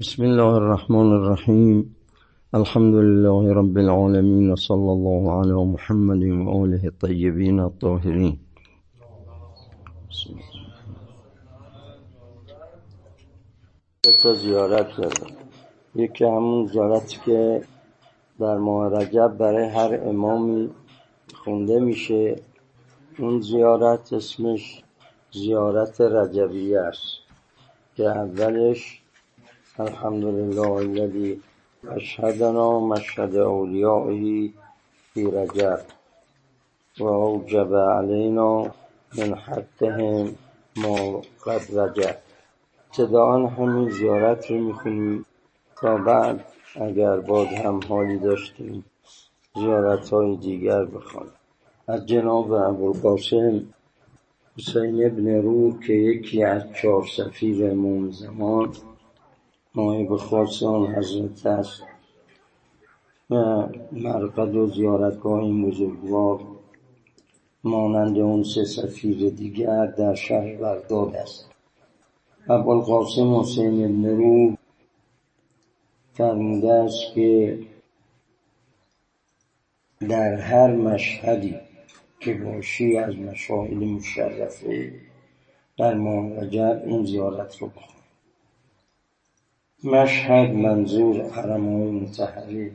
بسم الله الرحمن الرحيم الحمد لله رب العالمين وصلى الله على محمد وآله الطيبين الطاهرين تا زیارت دارم یکی همون زیارتی که در ماه رجب برای هر امامی خونده میشه. اون زیارت اسمش زیارت رجبیه است که اولش الحمد لله الذي اشهدنا مشهد اولیائه فی رجب و اوجب علینا من حقهم ما قد رجب. ابتداعا همین زیارت رو می‌خونیم تا بعد اگر باز هم حالی داشتیم زیارت های دیگر بخوانیم. از جناب ابوالقاسم حسین ابن روح که یکی از چهار سفیر امام زمان نایب خاص آن حضرت است و مرقد و زیارتگاه این بزرگوار مانند اون سه سفیر دیگر در شهر بغداد است. ابوالقاسم حسین ابن روح فرموده است که در هر مشهدی که باشی از مشاهد مشرفه در ماه رجب این زیارت رو مشهد منظور حرم های متحره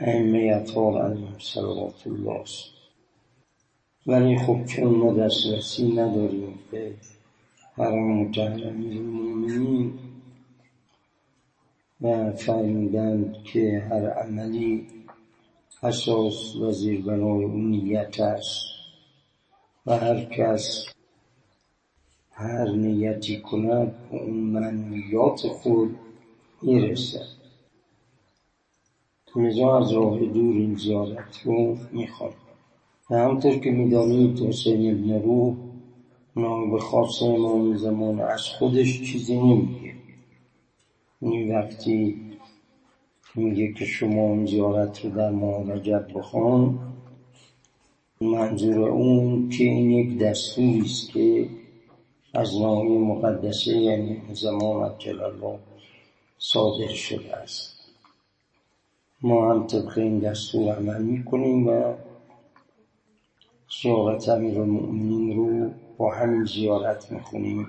ائمه اطهار علیهم صلوات الله است ولی خب چون ما دسترسی نداریم به حرم متحر المؤمنین و فرمودند که هر عملی اساس و زیربنای اون نیت است و هر کس هر نیتی کند اون منویات خود می‌رسد لذا از راه دور این زیارت رو می‌خواد. و همطور که می‌دانید حسین ابن روح نایب خاص امام زمان از خودش چیزی نمیگه. این وقتی میگه که شما اون زیارت رو در ماه رجب بخوان منظور اون که این یک دستوری است که از نامی مقدسه یعنی زمان الله صادر شده است. ما هم طبق این دستور عمل می‌کنیم و زیارت امیر المؤمنین رو با همین زیارت می‌خونیم.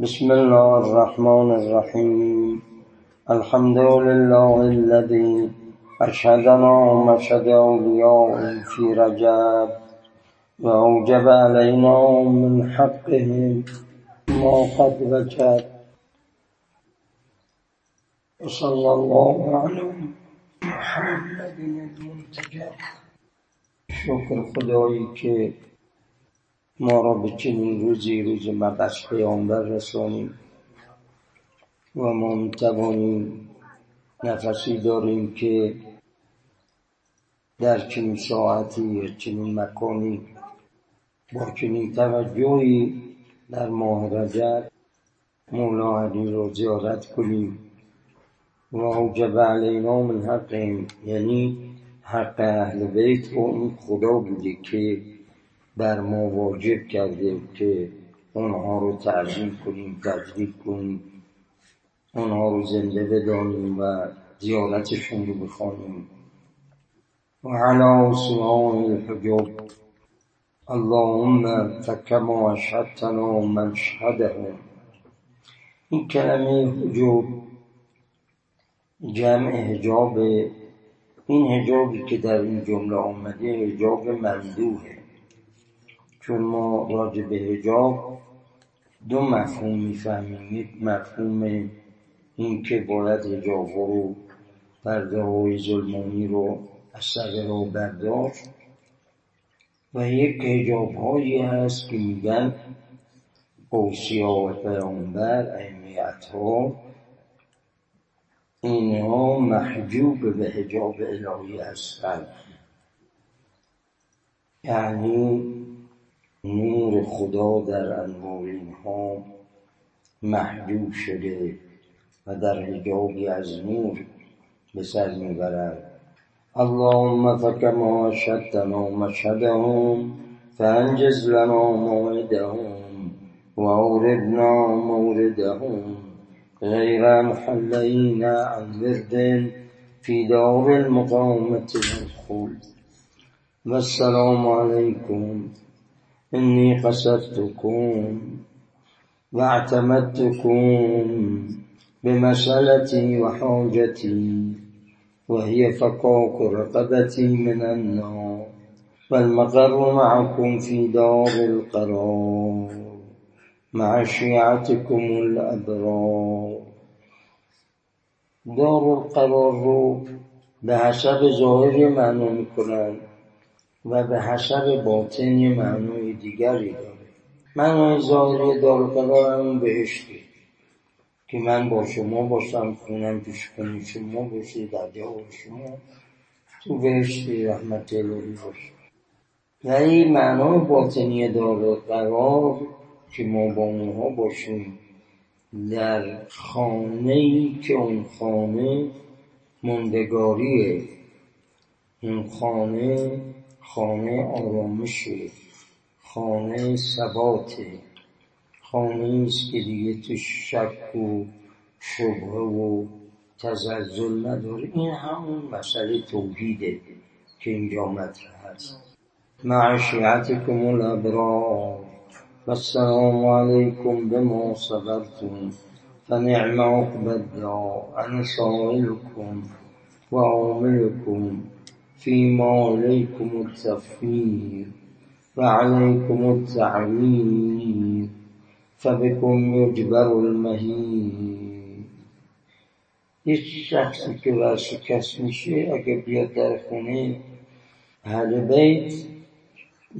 بسم الله الرحمن الرحیم. الحمد لله الذي اشهدنا مشهد اولیاء فی رجب و اوجب علینا من حقهم ما قد وجد وصلى الله على محمد المنتجب شکر خدایی که ما را به چنین روزی روز مبعث پیامبر رسانیم و ما می‌توانیم نفسی داریم که در چنین ساعتی یا چنین مکانی با چنین توجهی در ماه رجب مولا علی را زیارت کنیم. و اوجب علینا من حقهم یعنی حق اهل بیت و اون خدا بوده که بر ما واجب کرده که اونها رو تعظیم کنیم تجدید کنیم. اونها رو زنده بدانیم و زیارتشون رو بخوانیم. و علی سنان الحجاب. اللهم فکما اشهدتنا منشهدهم این کلمه حجاب جمع حجاب این حجابی که در این جمله آمده حجاب مندوه چون ما راجع به حجاب دو مفهوم می‌فهمیم. یک مفهوم این که باید حجاب رو پرده های ظلمانی رو از سر رو برداشت و یک حجاب هایی هست که میگن اوسیا و پیامبر اهمیت ها اینها محجوب به حجاب الهی هستند. یعنی نور خدا در انوار اینها محجوب شده و در حجابی از نور به سر می‌برد اللهم فكما شدنا مشهدهم فانجز لنا موعدهم واوردنا موردهم. غير محلين عن ورد في دار المقامة والخلد والسلام عليكم. إني قصدتكم واعتمدتكم بمسألتي وحاجتي وهي فقاك رقبتي من النار والمقر معكم في دار القرار. مع شیعتكم الابرار. دار القرار رو به حسب ظاهر معنا می‌کنن و به حسب باطن معنای دیگری داره. معنای ظاهری دار القرار همون بهشتی که من با شما باشم خونم پیش کنی شما باشی در جا شما تو بهشتی رحمت الهی باشه ولی معنای باطنی دار قرار که ما با اونها باشیم در خانه ای که اون خانه مندگاریه اون خانه خانه آرامشه خانه ثباته. خانه است که دیگه تو شک و شبه و تزلزل نداره. این همون مسئله توحیده که اینجا مطرح هست. معشیتکم الابرار. والسلام عليكم بما صبرتم فنعم عقب الدعاء أنا سائلكم وعاملكم فيما إليكم التفكير وعليكم التعويل فبكم يجبر المهين هیچ شخصی که ورشکست میشه اگه بیاد در خونه أهل بیت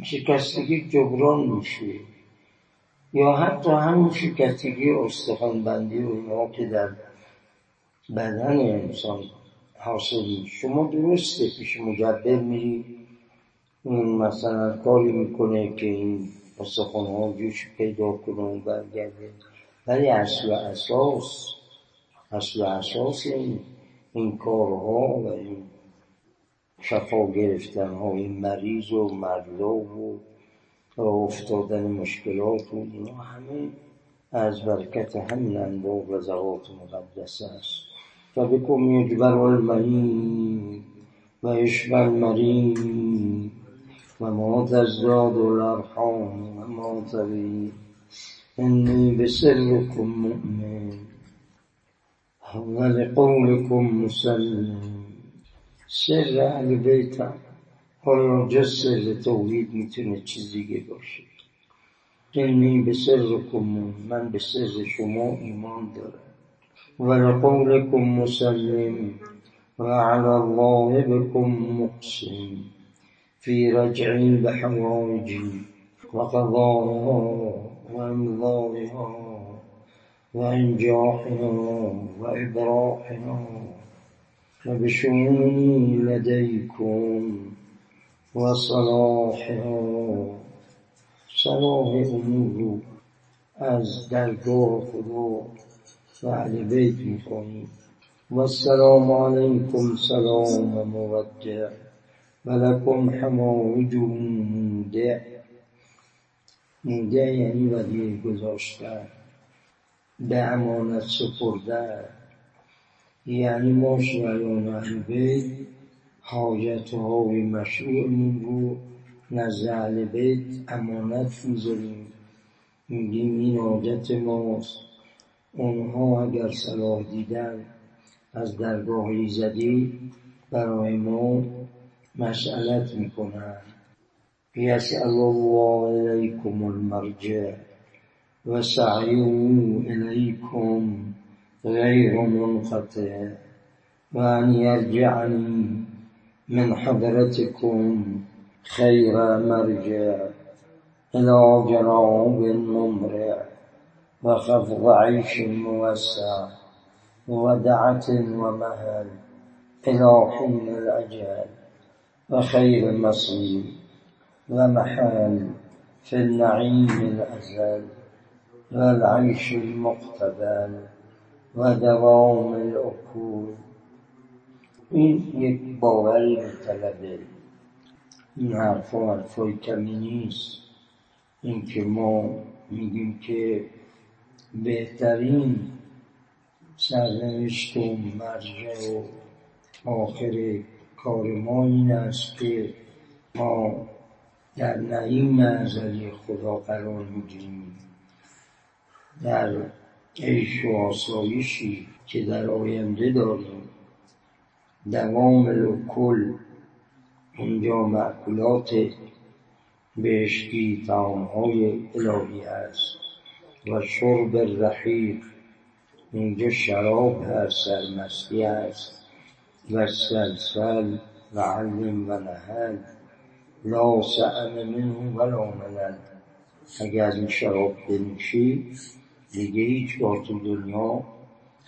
شکستگی جبران میشه. یا حتی همون شکستگی استخوان بندی و اینا که در بدن انسان حاصل شما درسته پیش مجبر میری مثلا کاری می‌کنه که این استخوان ها جوش پیدا کنه و برگرده. ولی اصل اساس اصل اساس این, این کارها و این شفا گرفتن های مریض و مرلا و و افتادن مشکلات و اینا همه از برکت همین انواع و ذوات مقدسه است. فبكم يجبر المريض ويشبى المريض وما تزداد الأرحام و ما وما تبيد إني بسركم مؤمن و ولقولكم مسلم. سر أهل بیتم آیا جز سر توحید می‌تونه چیز دیگه باشه. اینی به سرکم من به سر شما ایمان دارم. و لقولکم مسلم و علی الله بكم مقسم فی رجعی به حوائجی و قضائها و امضائها و انجاحها و ابراحها و بشونی لدیکم و صلاحها صلاح امور از درگاه خدا و اهل بیت می‌کنیم و السلام علیکم سلام موجه و لکم حمایج مودع. مودع یعنی ودیه گذاشتن. به امانت سپردن یعنی ما شیعیان اهل بیت حاجت های مشروعمون رو نزد اهل بیت امانت می‌ذاریم. میگیم این حاجت ماست. اونها اگر صلاح دیدن از درگاه ایزدی برای ما مسئلت می‌کنن. یسأل الله الیکم المرجع و سعیو الیکم غیر منقطع و ان یرجعنی من حضرتكم خير مرجع. إلى جناب ممرع. وخفض عيش موسع. ودعة ومهل. إلى حين الأجل. وخير مصير ومحال في النعيم الأزل. والعيش المقتبل. ودوام الأكول. این یک باوری طلبه این حرفا حرفای کمی نیست. اینکه ما میگیم که بهترین سرنوشت و مرجع و آخر کار ما این است که ما در نعیم ازلی خدا قرار می‌گیریم. در عیش و آسایشی که در آینده داریم. دوام کل اینجا معقولات بهشتی های الهی هست و شرب رحیق اینجا شراب هست سرمستی هست و سلسل و علم و نهل. لا سعم منه ولا ملل. اگر از این شراب بنوشی دیگه هیچ تو دنیا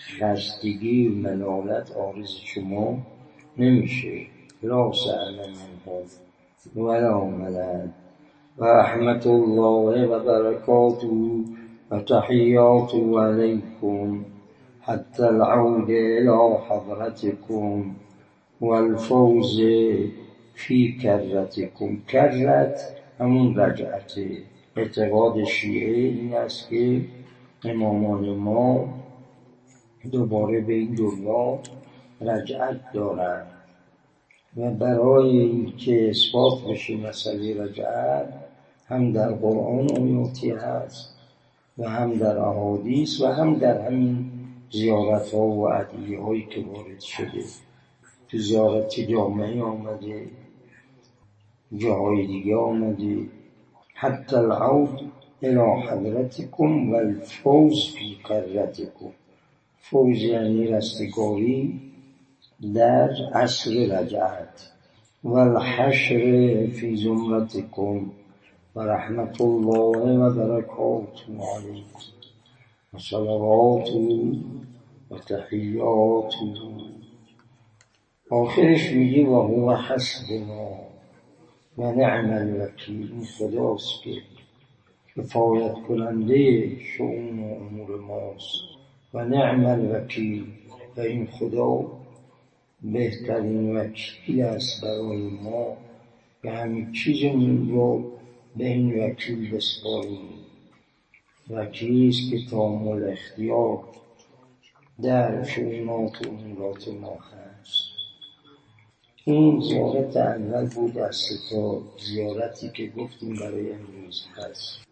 خستگی و ملالت آرز شما نمیشه. لا سعم منه ولا ملل و رحمت الله و برکاته و تحیاته علیکم حتى العود إلى حضرتكم والفوز فی کرتکم کرت همون رجعته اعتقاد شیعه این است که امامان ما دوباره به این دنیا رجعت دارند و برای اینکه اثبات بشه مسئله رجعت هم در قرآن آیاتی هست و هم در احادیث و هم در همین زیارت ها و عدیه هایی که وارد شده. تو زیارت جامعه آمده جاهای دیگه آمده. حتی العود الى حضرتکم و الفوز فی فوز یعنی رستگاری در عصر رجعت. و الحشر فی زمرتکم و رحمت الله و برکاته علیکم. و صلوات و تحیات. آخرش میگی و هو حسبنا و نعم الوکیل. این خداست که کفایت کننده شعون و امور ماست. و نعم الوکیل و این خدا بهترین وکیل است برای ما که همین چیزمون رو به این وکیل بسپاریم. وکیلی است که تامل اختیار در و امورات ما هست. این زیارت اول بود از تا زیارتی که گفتیم برای امروز هست.